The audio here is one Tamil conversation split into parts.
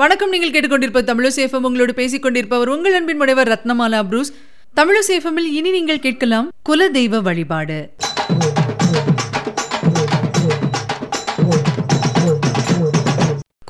வணக்கம். நீங்கள் கேட்டுக்கொண்டிருப்ப தமிழசேஃபம் உங்களோடு பேசிக் கொண்டிருப்பவர் உங்கள் அன்பின் முனைவர் ரத்னமாலா புரூஸ். தமிழசேஃபமில் இனி நீங்கள் கேட்கலாம் குல தெய்வ வழிபாடு.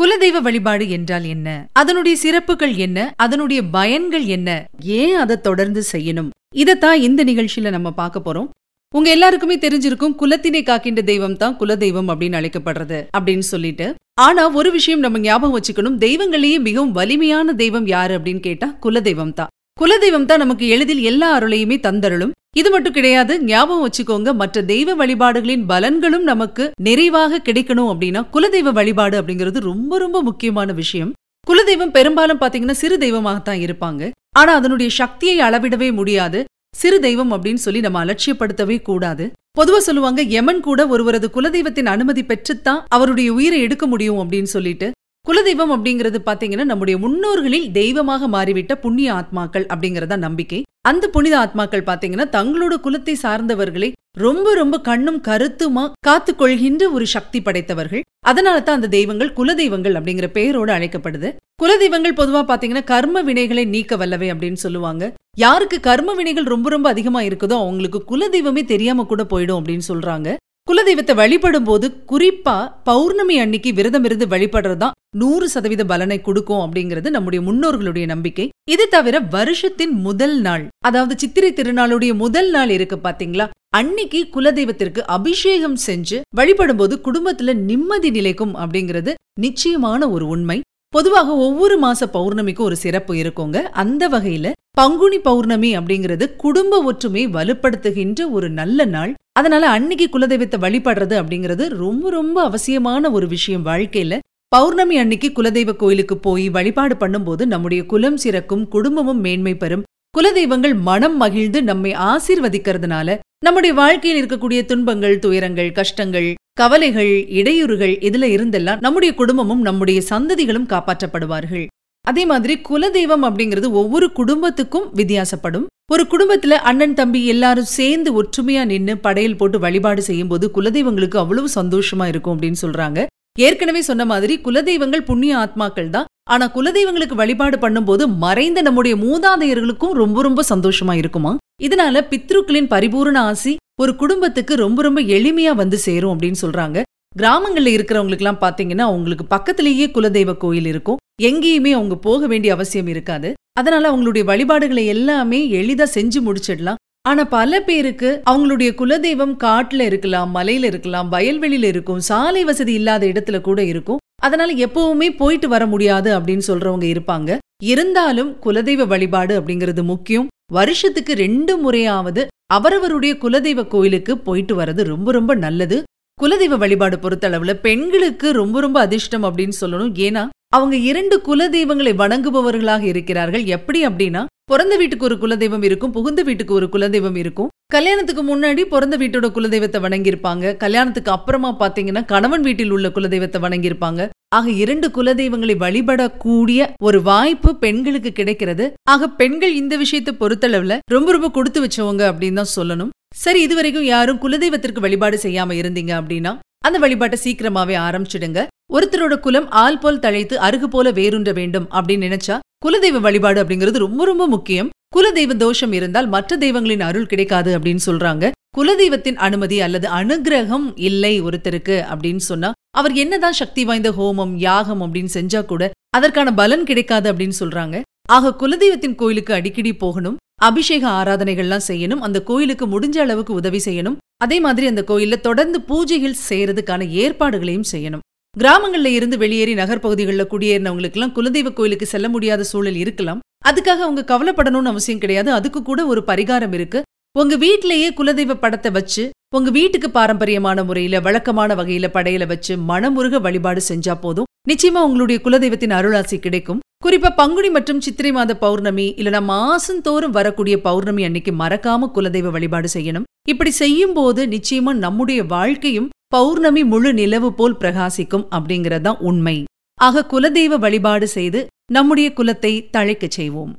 குலதெய்வ வழிபாடு என்றால் என்ன? அதனுடைய சிறப்புகள் என்ன? அதனுடைய பயன்கள் என்ன? ஏன் அதை தொடர்ந்து செய்யணும்? இதைத்தான் இந்த நிகழ்ச்சியில நம்ம பார்க்க போறோம். உங்க எல்லாருக்குமே தெரிஞ்சிருக்கும் குலத்தினை காக்கின்ற தெய்வம் தான் குலதெய்வம் அப்படின்னு அழைக்கப்படுறது அப்படின்னு சொல்லிட்டு ஆனா ஒரு விஷயம் நம்ம ஞாபகம் வச்சுக்கணும். தெய்வங்களையே மிகவும் வலிமையான தெய்வம் யாரு அப்படின்னு கேட்டா குலதெய்வம் தான். குலதெய்வம் தான் நமக்கு எளிதில் எல்லா அருளையுமே தந்தருளும். இது மட்டும் கிடையாது ஞாபகம் வச்சுக்கோங்க மற்ற தெய்வ வழிபாடுகளின் பலன்களும் நமக்கு நிறைவாக கிடைக்கணும் அப்படின்னா குலதெய்வ வழிபாடு அப்படிங்கிறது ரொம்ப ரொம்ப முக்கியமான விஷயம். குலதெய்வம் பெரும்பாலும் பாத்தீங்கன்னா சிறு தெய்வமாகத்தான் இருப்பாங்க. ஆனா அதனுடைய சக்தியை அளவிடவே முடியாது. சிறு தெய்வம் அப்படின்னு சொல்லி நம்ம அலட்சியப்படுத்தவே கூடாது. பொதுவா சொல்லுவாங்க யமன் கூட ஒருவரது குலதெய்வத்தின் அனுமதி பெற்றுத்தான் அவருடைய உயிரை எடுக்க முடியும் அப்படின்னு சொல்லிட்டு. குலதெய்வம் அப்படிங்கிறது பாத்தீங்கன்னா நம்முடைய முன்னோர்களில் தெய்வமாக மாறிவிட்ட புண்ணிய ஆத்மாக்கள் அப்படிங்கறத நம்பிக்கை. அந்த புனித ஆத்மாக்கள் பாத்தீங்கன்னா தங்களோட குலத்தை சார்ந்தவர்களை ரொம்ப ரொம்ப கண்ணும் கருத்துமா காத்து கொள்கின்ற ஒரு சக்தி படைத்தவர்கள். அதனால தான் அந்த தெய்வங்கள் குலதெய்வங்கள் அப்படிங்கிற பெயரோடு அழைக்கப்படுது. குலதெய்வங்கள் பொதுவா பாத்தீங்கன்னா கர்ம வினைகளை நீக்க வல்லவை அப்படின்னு சொல்லுவாங்க. யாருக்கு கர்ம வினைகள் ரொம்ப ரொம்ப அதிகமா இருக்குதோ அவங்களுக்கு குலதெய்வமே தெரியாம கூட போயிடும் அப்படின்னு சொல்றாங்க. குலதெய்வத்தை வழிபடும் போது குறிப்பா பௌர்ணமி அன்னைக்கு விரதம் இருந்து வழிபடுறதுதான் நூறு சதவீத பலனை கொடுக்கும் அப்படிங்கிறது நம்முடைய முன்னோர்களுடைய நம்பிக்கை. இது தவிர வருஷத்தின் முதல் நாள் அதாவது சித்திரை திருநாளுடைய முதல் நாள் இருக்கு பாத்தீங்களா? அன்னைக்கு குலதெய்வத்திற்கு அபிஷேகம் செஞ்சு வழிபடும் போது குடும்பத்துல நிம்மதி நிலைக்கும் அப்படிங்கிறது நிச்சயமான ஒரு உண்மை. பொதுவாக ஒவ்வொரு மாச பௌர்ணமிக்கும் ஒரு சிறப்பு இருக்குங்க. அந்த வகையில பங்குனி பௌர்ணமி அப்படிங்கிறது குடும்ப ஒற்றுமை வலுப்படுத்துகின்ற ஒரு நல்ல நாள். அதனால அன்னைக்கு குலதெய்வத்தை வழிபடுறது அப்படிங்கிறது ரொம்ப ரொம்ப அவசியமான ஒரு விஷயம் வாழ்க்கையில. பௌர்ணமி அன்னைக்கு குலதெய்வ கோயிலுக்கு போய் வழிபாடு பண்ணும்போது நம்முடைய குலம் சிறக்கும் குடும்பமும் மேன்மை பெறும். குலதெய்வங்கள் மனம் மகிழ்ந்து நம்மை ஆசீர்வதிக்கிறதுனால நம்முடைய வாழ்க்கையில் இருக்கக்கூடிய துன்பங்கள் துயரங்கள் கஷ்டங்கள் கவலைகள் இடையூறுகள் இதுல இருந்தெல்லாம் நம்முடைய குடும்பமும் நம்முடைய சந்ததிகளும் காப்பாற்றப்படுவார்கள். அதே மாதிரி குலதெய்வம் அப்படிங்கிறது ஒவ்வொரு குடும்பத்துக்கும் வித்தியாசப்படும். ஒரு குடும்பத்துல அண்ணன் தம்பி எல்லாரும் சேர்ந்து ஒற்றுமையா நின்னு படையல் போட்டு வழிபாடு செய்யும் போது குலதெய்வங்களுக்கு அவ்வளவு சந்தோஷமா இருக்கும் அப்படின்னு சொல்றாங்க. ஏற்கனவே சொன்ன மாதிரி குலதெய்வங்கள் புண்ணிய ஆத்மாக்கள் தான். ஆனா குலதெய்வங்களுக்கு வழிபாடு பண்ணும்போது மறைந்த நம்முடைய மூதாதையர்களுக்கும் ரொம்ப ரொம்ப சந்தோஷமா இருக்குமா? இதனால பித்ருக்களின் பரிபூர்ண ஆசி ஒரு குடும்பத்துக்கு ரொம்ப ரொம்ப எளிமையா வந்து சேரும் அப்படின்னு சொல்றாங்க. கிராமங்கள்ல இருக்கிறவங்களுக்கு எல்லாம் பாத்தீங்கன்னா அவங்களுக்கு பக்கத்திலேயே குலதெய்வ கோயில் இருக்கும். எங்கேயுமே அவங்க போக வேண்டிய அவசியம் இருக்காது. அதனால அவங்களுடைய வழிபாடுகளை எல்லாமே எளிதா செஞ்சு முடிச்சிடலாம். ஆனா பல பேருக்கு அவங்களுடைய குலதெய்வம் காட்டுல இருக்கலாம் மலையில இருக்கலாம் வயல்வெளியில இருக்கும் சாலை வசதி இல்லாத இடத்துல கூட இருக்கும். அதனால எப்பவுமே போயிட்டு வர முடியாது அப்படின்னு சொல்றவங்க இருப்பாங்க. இருந்தாலும் குலதெய்வ வழிபாடு அப்படிங்கிறது முக்கியம். வருஷத்துக்கு ரெண்டு முறையாவது அவரவருடைய குலதெய்வ கோயிலுக்கு போயிட்டு வர்றது ரொம்ப ரொம்ப நல்லது. குலதெய்வ வழிபாடு பொறுத்தளவுல பெண்களுக்கு ரொம்ப ரொம்ப அதிர்ஷ்டம் அப்படின்னு சொல்லணும். ஏன்னா அவங்க இரண்டு குலதெய்வங்களை வணங்குபவர்களாக இருக்கிறார்கள். எப்படி அப்படின்னா பிறந்த வீட்டுக்கு ஒரு குலதெய்வம் இருக்கும் புகுந்த வீட்டுக்கு ஒரு குலதெய்வம் இருக்கும். கல்யாணத்துக்கு முன்னாடி பிறந்த வீட்டோட குலதெய்வத்தை வணங்கியிருப்பாங்க. கல்யாணத்துக்கு அப்புறமா பாத்தீங்கன்னா கணவன் வீட்டில் உள்ள குலதெய்வத்தை வணங்கியிருப்பாங்க. ஆக இரண்டு குலதெய்வங்களை வழிபடக்கூடிய ஒரு வாய்ப்பு பெண்களுக்கு கிடைக்கிறது. ஆக பெண்கள் இந்த விஷயத்தை பொறுத்தளவுல ரொம்ப ரொம்ப கொடுத்து வச்சவங்க அப்படின்னு தான் சொல்லணும். சரி இதுவரைக்கும் யாரும் குலதெய்வத்திற்கு வழிபாடு செய்யாம இருந்தீங்க அப்படின்னா அந்த வழிபாட்டை சீக்கிரமாவே ஆரம்பிச்சிடுங்க. ஒருத்தரோட குலம் ஆள் போல் தழைத்து அருகு போல வேறுன்ற வேண்டும் அப்படின்னு நினைச்சா குலதெய்வ வழிபாடு அப்படிங்கிறது ரொம்ப ரொம்ப முக்கியம். குலதெய்வ தோஷம் இருந்தால் மற்ற தெய்வங்களின் அருள் கிடைக்காது அப்படின்னு சொல்றாங்க. குலதெய்வத்தின் அனுமதி அல்லது அனுகிரகம் இல்லை ஒருத்தருக்கு அப்படின்னு சொன்னா அவர் என்னதான் சக்தி வாய்ந்த ஹோமம் யாகம் அப்படின்னு செஞ்சா கூட அதற்கான பலன் கிடைக்காது அப்படின்னு சொல்றாங்க. ஆக குலதெய்வத்தின் கோயிலுக்கு அடிக்கடி போகணும் அபிஷேக ஆராதனைகள்லாம் செய்யணும் அந்த கோயிலுக்கு முடிஞ்ச அளவுக்கு உதவி செய்யணும். அதே மாதிரி அந்த கோயில்ல தொடர்ந்து பூஜைகள் செய்யறதுக்கான ஏற்பாடுகளையும் செய்யணும். கிராமங்கள்ல இருந்து வெளியேறி நகர்பகுதிகளில் குடியேறினவங்களுக்கு எல்லாம் குலதெய்வ கோயிலுக்கு செல்ல முடியாத சூழல் இருக்கலாம். அதுக்காக அவங்க கவலைப்படணும்னு அவசியம் கிடையாது. அதுக்கு கூட ஒரு பரிகாரம் இருக்கு. உங்க வீட்டிலேயே குலதெய்வ படத்தை வச்சு உங்க வீட்டுக்கு பாரம்பரியமான முறையில வழக்கமான வகையில படையில வச்சு மனமுருக வழிபாடு செஞ்சா போதும். நிச்சயமா உங்களுடைய குலதெய்வத்தின் அருளாசி கிடைக்கும். குறிப்பா பங்குனி மற்றும் சித்திரை மாத பௌர்ணமி இல்லனா மாசந்தோறும் வரக்கூடிய பௌர்ணமி அன்னைக்கு மறக்காம குலதெய்வ வழிபாடு செய்யணும். இப்படி செய்யும் போது நிச்சயமா நம்முடைய வாழ்க்கையும் பௌர்ணமி முழு நிலவு போல் பிரகாசிக்கும் அப்படிங்கறதுதான் உண்மை. ஆக குலதெய்வ வழிபாடு செய்து நம்முடைய குலத்தை தழைக்கச் செய்வோம்.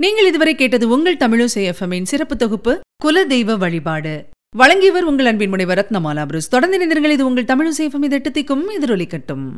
நீங்கள் இதுவரை கேட்டது உங்கள் தமிழசை எஃப்எம்மின் சிறப்பு தொகுப்பு குலதெய்வ வழிபாடு. வழங்கியவர் உங்கள் அன்பின் முனைவர் ரத்னமாலா புருஸ். தொடர்ந்து நினைந்திருங்கள் இது உங்கள் தமிழ் சேஃபம் இது எட்டு திக்கும் எதிரொலிக்கட்டும்.